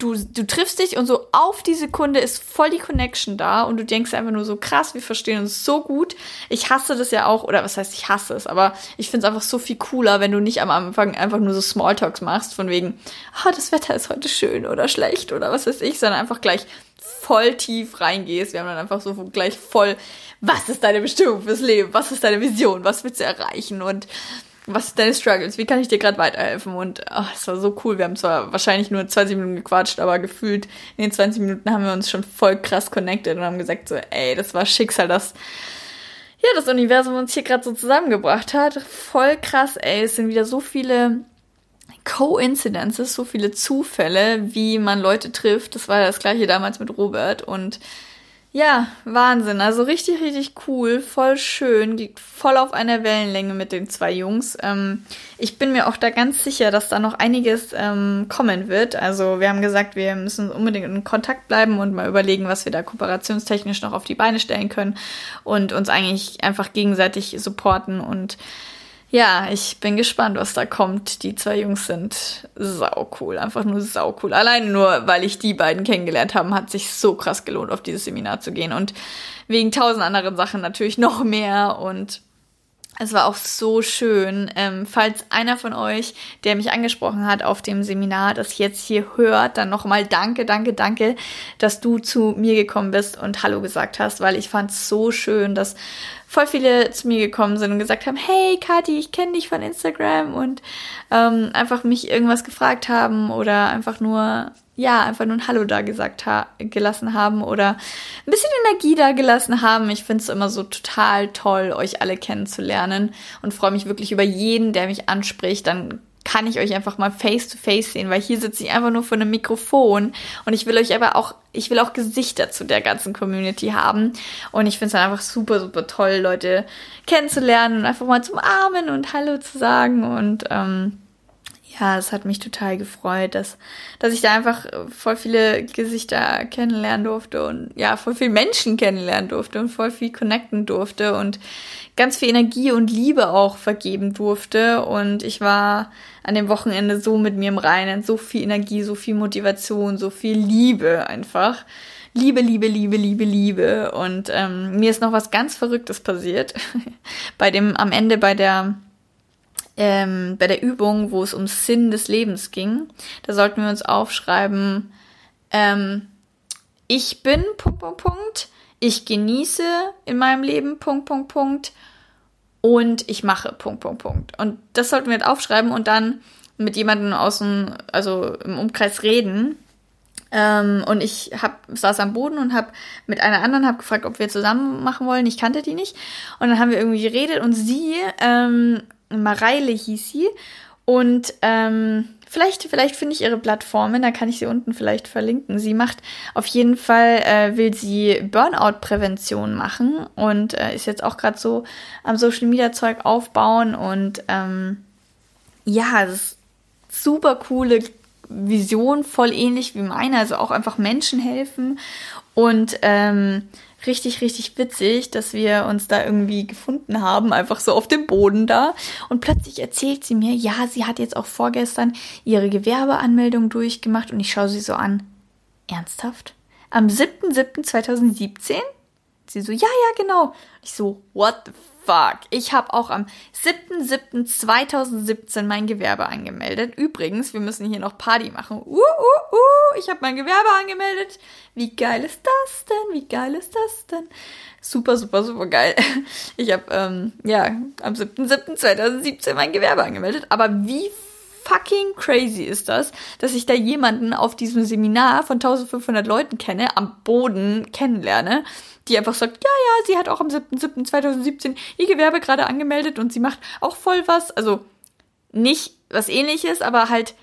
S1: du, du triffst dich und so auf die Sekunde ist voll die Connection da und du denkst einfach nur so krass, wir verstehen uns so gut. Ich hasse das ja auch, oder was heißt ich hasse es, aber ich finde es einfach so viel cooler, wenn du nicht am Anfang einfach nur so Smalltalks machst, von wegen, ah, das Wetter ist heute schön oder schlecht oder was weiß ich, sondern einfach gleich voll tief reingehst. Wir haben dann einfach so gleich voll, was ist deine Bestimmung fürs Leben? Was ist deine Vision? Was willst du erreichen? Und was sind deine Struggles? Wie kann ich dir gerade weiterhelfen? Und oh, es war so cool. Wir haben zwar wahrscheinlich nur 20 Minuten gequatscht, aber gefühlt in den 20 Minuten haben wir uns schon voll krass connected und haben gesagt so, ey, das war Schicksal, das ja, das Universum uns hier gerade so zusammengebracht hat. Voll krass, ey. Es sind wieder so viele Coincidences, so viele Zufälle, wie man Leute trifft. Das war das gleiche damals mit Robert und ja, Wahnsinn. Also richtig, richtig cool, voll schön, liegt voll auf einer Wellenlänge mit den zwei Jungs. Ähm, ich bin mir auch da ganz sicher, dass da noch einiges ähm, kommen wird. Also wir haben gesagt, wir müssen unbedingt in Kontakt bleiben und mal überlegen, was wir da kooperationstechnisch noch auf die Beine stellen können und uns eigentlich einfach gegenseitig supporten und ja, ich bin gespannt, was da kommt. Die zwei Jungs sind sau cool, einfach nur sau cool. Allein nur, weil ich die beiden kennengelernt habe, hat sich so krass gelohnt, auf dieses Seminar zu gehen und wegen tausend anderen Sachen natürlich noch mehr und es war auch so schön. Ähm, falls einer von euch, der mich angesprochen hat auf dem Seminar, das jetzt hier hört, dann nochmal danke, danke, danke, dass du zu mir gekommen bist und Hallo gesagt hast, weil ich fand es so schön, dass voll viele zu mir gekommen sind und gesagt haben, hey Kathi, ich kenne dich von Instagram und ähm, einfach mich irgendwas gefragt haben oder einfach nur ja, einfach nur ein Hallo da gesagt ha gelassen haben oder ein bisschen Energie da gelassen haben. Ich finde es immer so total toll, euch alle kennenzulernen und freue mich wirklich über jeden, der mich anspricht. Dann kann ich euch einfach mal face to face sehen, weil hier sitze ich einfach nur vor einem Mikrofon und ich will euch aber auch, ich will auch Gesichter zu der ganzen Community haben und ich finde es dann einfach super, super toll, Leute kennenzulernen und einfach mal zum Armen und Hallo zu sagen und ähm, ja, es hat mich total gefreut, dass, dass ich da einfach voll viele Gesichter kennenlernen durfte und ja, voll viele Menschen kennenlernen durfte und voll viel connecten durfte und ganz viel Energie und Liebe auch vergeben durfte. Und ich war an dem Wochenende so mit mir im Reinen, so viel Energie, so viel Motivation, so viel Liebe einfach. Liebe, Liebe, Liebe, Liebe, Liebe. Und ähm, mir ist noch was ganz Verrücktes passiert. bei dem, am Ende bei der ähm, bei der Übung, wo es um Sinn des Lebens ging, da sollten wir uns aufschreiben, ähm, ich bin, Punkt, Punkt, Punkt, ich genieße in meinem Leben, Punkt, Punkt, Punkt, und ich mache, Punkt, Punkt, Punkt. Und das sollten wir aufschreiben und dann mit jemandem außen, also im Umkreis reden. Ähm, und ich hab, saß am Boden und habe mit einer anderen hab gefragt, ob wir zusammen machen wollen. Ich kannte die nicht. Und dann haben wir irgendwie geredet und sie ähm, Mareile hieß sie. Und ähm, vielleicht, vielleicht finde ich ihre Plattformen, da kann ich sie unten vielleicht verlinken. Sie macht auf jeden Fall, äh, will sie Burnout-Prävention machen und äh, ist jetzt auch gerade so am Social Media Zeug aufbauen und ähm, ja, das ist super coole Vision, voll ähnlich wie meine, also auch einfach Menschen helfen Und ähm, richtig, richtig witzig, dass wir uns da irgendwie gefunden haben, einfach so auf dem Boden da. Und plötzlich erzählt sie mir, ja, sie hat jetzt auch vorgestern ihre Gewerbeanmeldung durchgemacht und ich schaue sie so an. Ernsthaft? Am 7.7.2017? Sie so, ja, ja, genau. Ich so, what the fuck? Ich habe auch am 7.7.2017 mein Gewerbe angemeldet. Übrigens, wir müssen hier noch Party machen. Uh, uh, uh, ich habe mein Gewerbe angemeldet. Wie geil ist das denn? Wie geil ist das denn? Super, super, super geil. Ich habe, ähm, ja, am 7.7.2017 mein Gewerbe angemeldet. Aber wie fucking crazy ist das, dass ich da jemanden auf diesem Seminar von 1500 Leuten kenne, am Boden kennenlerne, die einfach sagt, ja, ja, sie hat auch am 7.7.2017 ihr Gewerbe gerade angemeldet und sie macht auch voll was. Also nicht was ähnliches, aber halt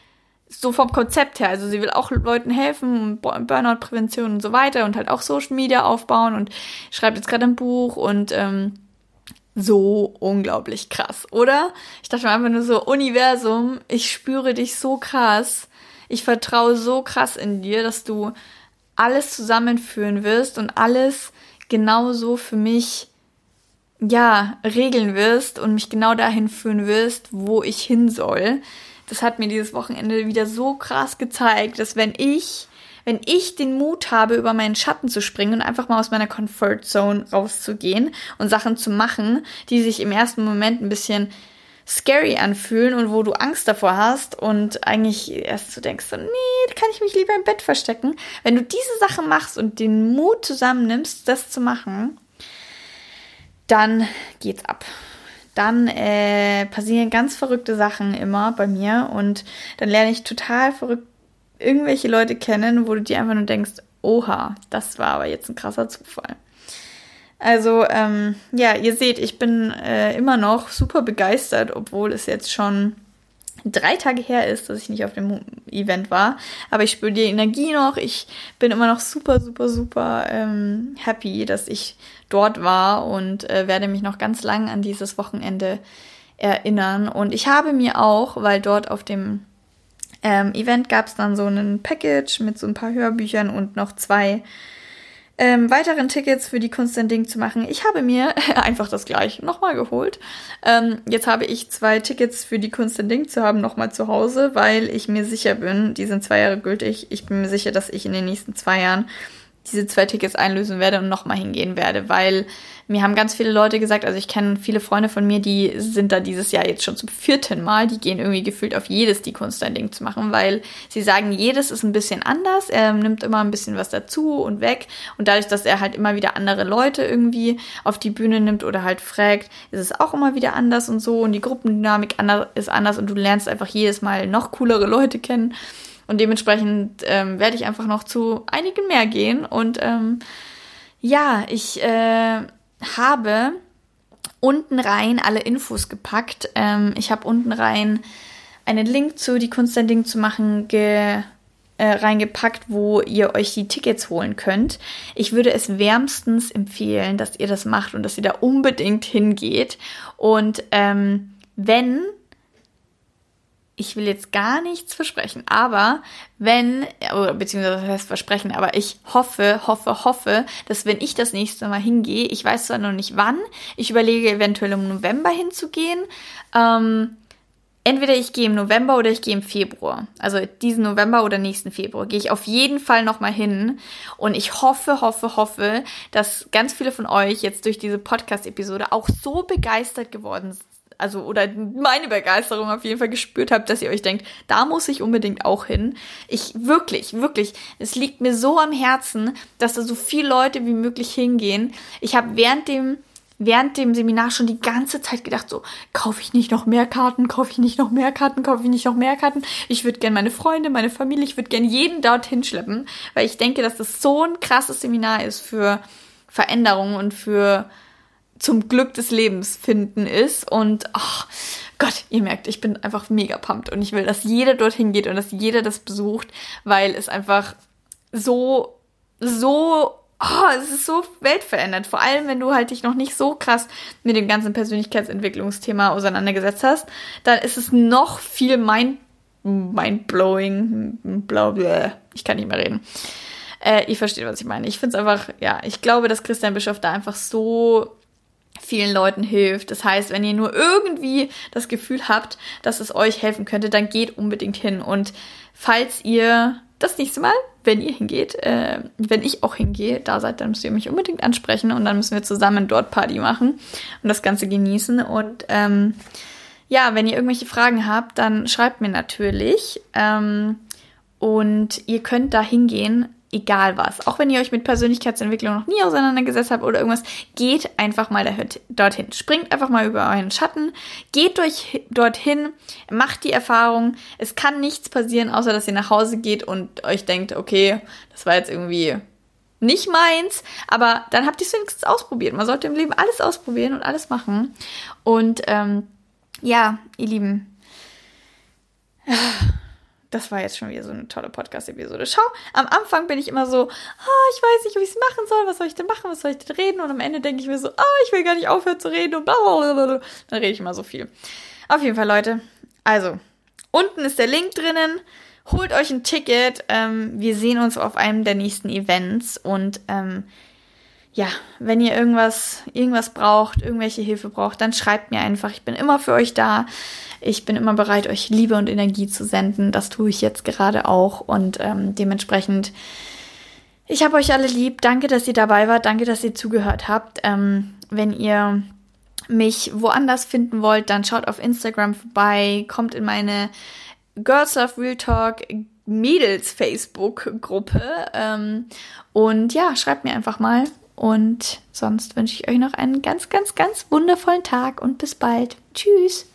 S1: so vom Konzept her. Also sie will auch Leuten helfen, Burnout-Prävention und so weiter und halt auch Social Media aufbauen und schreibt jetzt gerade ein Buch und ähm, so unglaublich krass, oder? Ich dachte mir einfach nur so, Universum, ich spüre dich so krass. Ich vertraue so krass in dir, dass du alles zusammenführen wirst und alles genauso für mich ja, regeln wirst und mich genau dahin führen wirst, wo ich hin soll. Das hat mir dieses Wochenende wieder so krass gezeigt, dass wenn ich wenn ich den Mut habe, über meinen Schatten zu springen und einfach mal aus meiner Comfortzone rauszugehen und Sachen zu machen, die sich im ersten Moment ein bisschen scary anfühlen und wo du Angst davor hast und eigentlich erst so denkst, so, nee, kann ich mich lieber im Bett verstecken. Wenn du diese Sache machst und den Mut zusammennimmst, das zu machen, dann geht's ab. Dann äh, passieren ganz verrückte Sachen immer bei mir und dann lerne ich total verrückt irgendwelche Leute kennen, wo du dir einfach nur denkst, oha, das war aber jetzt ein krasser Zufall. Also, ähm, ja, ihr seht, ich bin äh, immer noch super begeistert, obwohl es jetzt schon drei Tage her ist, dass ich nicht auf dem Event war. Aber ich spüre die Energie noch. Ich bin immer noch super, super, super ähm, happy, dass ich dort war und äh, werde mich noch ganz lang an dieses Wochenende erinnern. Und ich habe mir auch, weil dort auf dem ähm, Event gab es dann so ein Package mit so ein paar Hörbüchern und noch zwei ähm, weiteren Tickets für die Kunst ein Ding zu machen. Ich habe mir einfach das gleiche nochmal geholt. Ähm, jetzt habe ich zwei Tickets für die Kunst ein Ding zu haben nochmal zu Hause, weil ich mir sicher bin, die sind zwei Jahre gültig. Ich bin mir sicher, dass ich in den nächsten zwei Jahren diese zwei Tickets einlösen werde und nochmal hingehen werde, weil mir haben ganz viele Leute gesagt, also ich kenne viele Freunde von mir, die sind da dieses Jahr jetzt schon zum vierten Mal, die gehen irgendwie gefühlt auf jedes die Kunst ein Ding zu machen, weil sie sagen, jedes ist ein bisschen anders, er nimmt immer ein bisschen was dazu und weg und dadurch, dass er halt immer wieder andere Leute irgendwie auf die Bühne nimmt oder halt fragt, ist es auch immer wieder anders und so und die Gruppendynamik ist anders und du lernst einfach jedes Mal noch coolere Leute kennen und dementsprechend ähm, werde ich einfach noch zu einigen mehr gehen und ähm, ja, ich äh, habe unten rein alle Infos gepackt. Ähm, ich habe unten rein einen Link zu die Kunst ein Ding zu machen ge, äh, reingepackt, wo ihr euch die Tickets holen könnt. Ich würde es wärmstens empfehlen, dass ihr das macht und dass ihr da unbedingt hingeht. Und ähm, wenn ich will jetzt gar nichts versprechen, aber wenn, beziehungsweise das heißt versprechen, aber ich hoffe, hoffe, hoffe, dass wenn ich das nächste Mal hingehe, ich weiß zwar noch nicht wann, ich überlege eventuell im November hinzugehen, ähm, entweder ich gehe im November oder ich gehe im Februar. Also diesen November oder nächsten Februar gehe ich auf jeden Fall nochmal hin. Und ich hoffe, hoffe, hoffe, dass ganz viele von euch jetzt durch diese Podcast-Episode auch so begeistert geworden sind also oder meine Begeisterung auf jeden Fall gespürt habt, dass ihr euch denkt, da muss ich unbedingt auch hin. Ich wirklich, wirklich, es liegt mir so am Herzen, dass da so viele Leute wie möglich hingehen. Ich habe während dem während dem Seminar schon die ganze Zeit gedacht, so, kaufe ich nicht noch mehr Karten, kaufe ich nicht noch mehr Karten, kaufe ich nicht noch mehr Karten. Ich würde gern meine Freunde, meine Familie, ich würde gern jeden dorthin schleppen, weil ich denke, dass das so ein krasses Seminar ist für Veränderungen und für zum Glück des Lebens finden ist. Und oh Gott, ihr merkt, ich bin einfach mega pumped und ich will, dass jeder dorthin geht und dass jeder das besucht, weil es einfach so, so oh, es ist so weltverändert. Vor allem, wenn du halt dich noch nicht so krass mit dem ganzen Persönlichkeitsentwicklungsthema auseinandergesetzt hast, dann ist es noch viel mind, mindblowing, bla, bla, ich kann nicht mehr reden. Äh, ihr versteht, was ich meine. Ich finde es einfach, ja, ich glaube, dass Christian Bischof da einfach so vielen Leuten hilft. Das heißt, wenn ihr nur irgendwie das Gefühl habt, dass es euch helfen könnte, dann geht unbedingt hin. Und falls ihr das nächste Mal, wenn ihr hingeht, äh, wenn ich auch hingehe, da seid, dann müsst ihr mich unbedingt ansprechen und dann müssen wir zusammen dort Party machen und das Ganze genießen. Und ähm, ja, wenn ihr irgendwelche Fragen habt, dann schreibt mir natürlich. Ähm, und ihr könnt da hingehen egal was. Auch wenn ihr euch mit Persönlichkeitsentwicklung noch nie auseinandergesetzt habt oder irgendwas, geht einfach mal dorthin. Springt einfach mal über euren Schatten, geht durch, dorthin, macht die Erfahrung. Es kann nichts passieren, außer dass ihr nach Hause geht und euch denkt, okay, das war jetzt irgendwie nicht meins, aber dann habt ihr es wenigstens ausprobiert. Man sollte im Leben alles ausprobieren und alles machen. Und ähm, ja, ihr Lieben das war jetzt schon wieder so eine tolle Podcast-Episode. Schau, am Anfang bin ich immer so, oh, ich weiß nicht, wie ich es machen soll, was soll ich denn machen, was soll ich denn reden? Und am Ende denke ich mir so, oh, ich will gar nicht aufhören zu reden und blablabla. Dann rede ich immer so viel. Auf jeden Fall, Leute. Also, unten ist der Link drinnen. Holt euch ein Ticket. Ähm, wir sehen uns auf einem der nächsten Events und ähm, ja, wenn ihr irgendwas, irgendwas braucht, irgendwelche Hilfe braucht, dann schreibt mir einfach. Ich bin immer für euch da. Ich bin immer bereit, euch Liebe und Energie zu senden. Das tue ich jetzt gerade auch. Und ähm, dementsprechend, ich habe euch alle lieb. Danke, dass ihr dabei wart. Danke, dass ihr zugehört habt. Ähm, wenn ihr mich woanders finden wollt, dann schaut auf Instagram vorbei, kommt in meine Girls Love Real Talk Mädels Facebook Gruppe ähm, und ja, schreibt mir einfach mal und sonst wünsche ich euch noch einen ganz, ganz, ganz wundervollen Tag und bis bald. Tschüss.